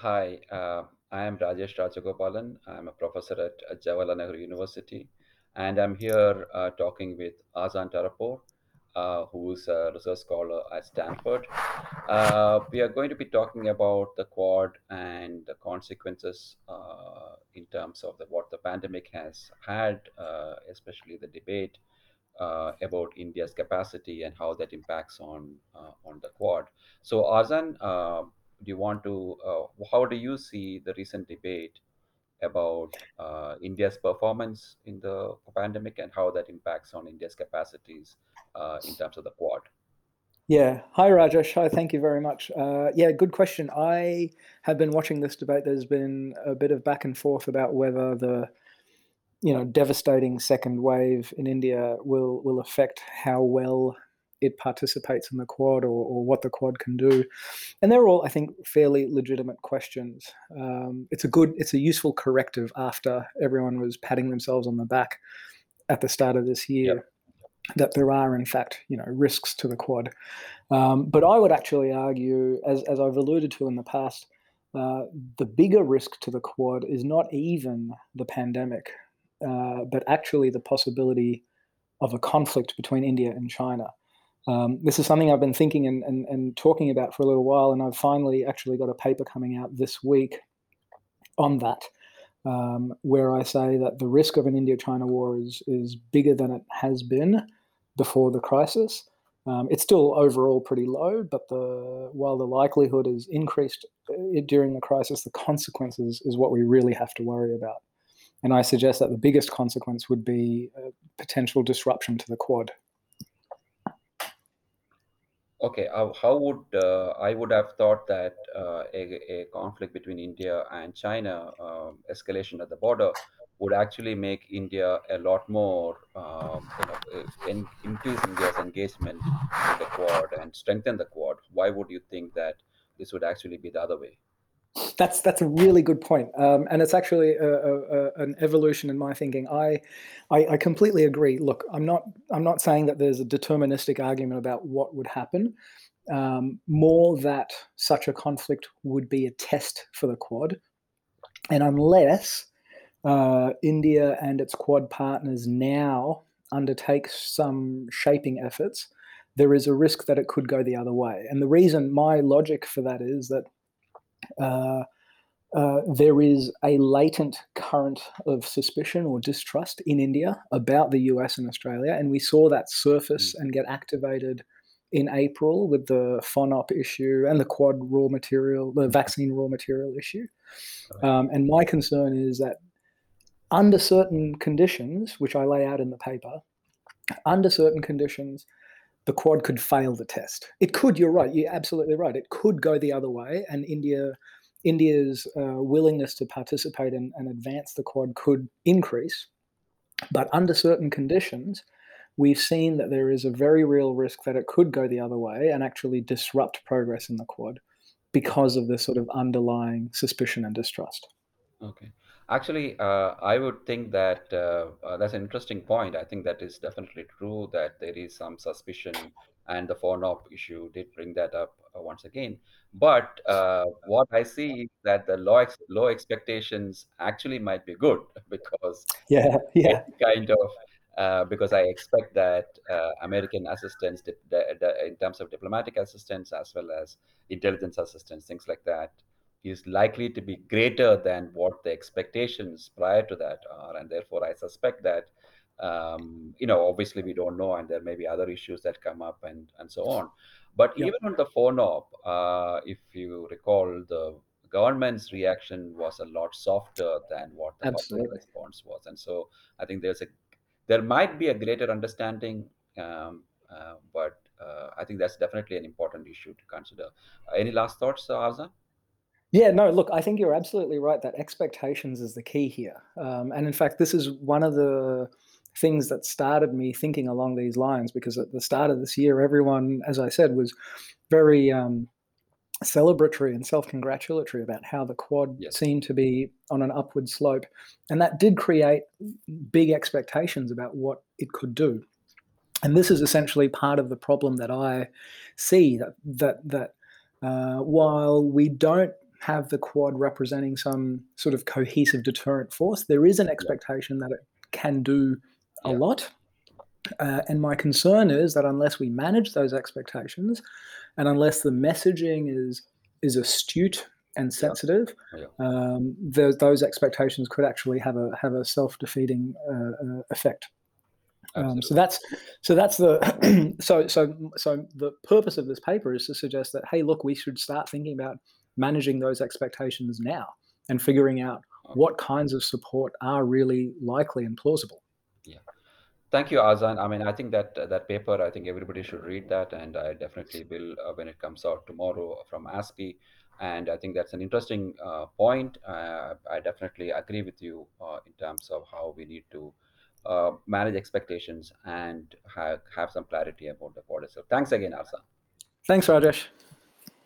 Hi, uh, I am Rajesh Rajagopalan. I'm a professor at Jawaharlal Nehru University, and I'm here uh, talking with Arzan Tarapore, uh, who's a research scholar at Stanford. Uh, we are going to be talking about the Quad and the consequences uh, in terms of the, what the pandemic has had, uh, especially the debate uh, about India's capacity and how that impacts on uh, on the Quad. So, Arzan, uh, do you want to? Uh, how do you see the recent debate about uh, India's performance in the pandemic and how that impacts on India's capacities uh, in terms of the Quad? Yeah. Hi, Rajesh. Hi, thank you very much. Uh, yeah, good question. I have been watching this debate. There's been a bit of back and forth about whether the you know devastating second wave in India will will affect how well it participates in the quad or, or what the quad can do and they're all i think fairly legitimate questions um, it's a good it's a useful corrective after everyone was patting themselves on the back at the start of this year Yep. that there are in fact you know risks to the quad um, but i would actually argue as, as i've alluded to in the past uh, the bigger risk to the quad is not even the pandemic uh, but actually the possibility of a conflict between India and China. Um, this is something I've been thinking and, and, and talking about for a little while, and I've finally actually got a paper coming out this week on that, um, where I say that the risk of an India China war is, is bigger than it has been before the crisis. Um, it's still overall pretty low, but the while the likelihood is increased uh, during the crisis, the consequences is what we really have to worry about. And I suggest that the biggest consequence would be uh, potential disruption to the quad. Okay, how, how would uh, I would have thought that uh, a, a conflict between India and China, um, escalation at the border, would actually make India a lot more, um, you know, uh, in, increase India's engagement in the Quad and strengthen the Quad. Why would you think that this would actually be the other way? That's that's a really good point, um, and it's actually a, a, a, an evolution in my thinking. I, I, I completely agree. Look, I'm not I'm not saying that there's a deterministic argument about what would happen. Um, more that such a conflict would be a test for the Quad, and unless uh, India and its Quad partners now undertake some shaping efforts, there is a risk that it could go the other way. And the reason, my logic for that is that uh, uh, there is a latent current of suspicion or distrust in India about the US and Australia, and we saw that surface Mm. and get activated in April with the FONOP issue and the Quad raw material, the vaccine raw material issue. Um, and my concern is that under certain conditions, which I lay out in the paper, under certain conditions, the quad could fail the test. It could. You're right. You're absolutely right. It could go the other way, and India, India's uh, willingness to participate and, and advance the quad could increase. But under certain conditions, we've seen that there is a very real risk that it could go the other way and actually disrupt progress in the quad because of this sort of underlying suspicion and distrust. Okay. Actually, uh, I would think that uh, uh, that's an interesting point. I think that is definitely true that there is some suspicion, and the FONOP issue did bring that up uh, once again. But uh, what I see is that the low ex low expectations actually might be good because Yeah, it yeah, kind of uh, because I expect that uh, American assistance, dip- the, the, in terms of diplomatic assistance as well as intelligence assistance, things like that, is likely to be greater than what the expectations prior to that are, and therefore I suspect that. Um, you know, obviously we don't know, and there may be other issues that come up, and and so on. But yeah, even on the FONOP, uh, if you recall, the government's reaction was a lot softer than what the response was, and so I think there's a there might be a greater understanding, um, uh, but uh, I think that's definitely an important issue to consider. Uh, any last thoughts, uh, Arza? Yeah, no, look, I think you're absolutely right that expectations is the key here. Um, and in fact, this is one of the things that started me thinking along these lines because at the start of this year, everyone, as I said, was very um, celebratory and self congratulatory about how the quad Yes. seemed to be on an upward slope. And that did create big expectations about what it could do. And this is essentially part of the problem that I see that that that uh, while we don't have the Quad representing some sort of cohesive deterrent force. There is an expectation that it can do a Yeah. lot. Uh, and my concern is that unless we manage those expectations and unless the messaging is is astute and sensitive, Yeah. um, those, those expectations could actually have a have a self defeating uh, uh, effect. Um, so that's so that's the so so so the purpose of this paper is to suggest that hey, look, we should start thinking about managing those expectations now and figuring out what kinds of support are really likely and plausible. Yeah. Thank you, Arzan. I mean, I think that uh, that paper, I think everybody should read that, and I definitely will uh, when it comes out tomorrow from ASPI. And I think that's an interesting uh, point. Uh, I definitely agree with you uh, in terms of how we need to uh, manage expectations and have, have some clarity about the quad So Thanks again, Arzan. Thanks, Rajesh.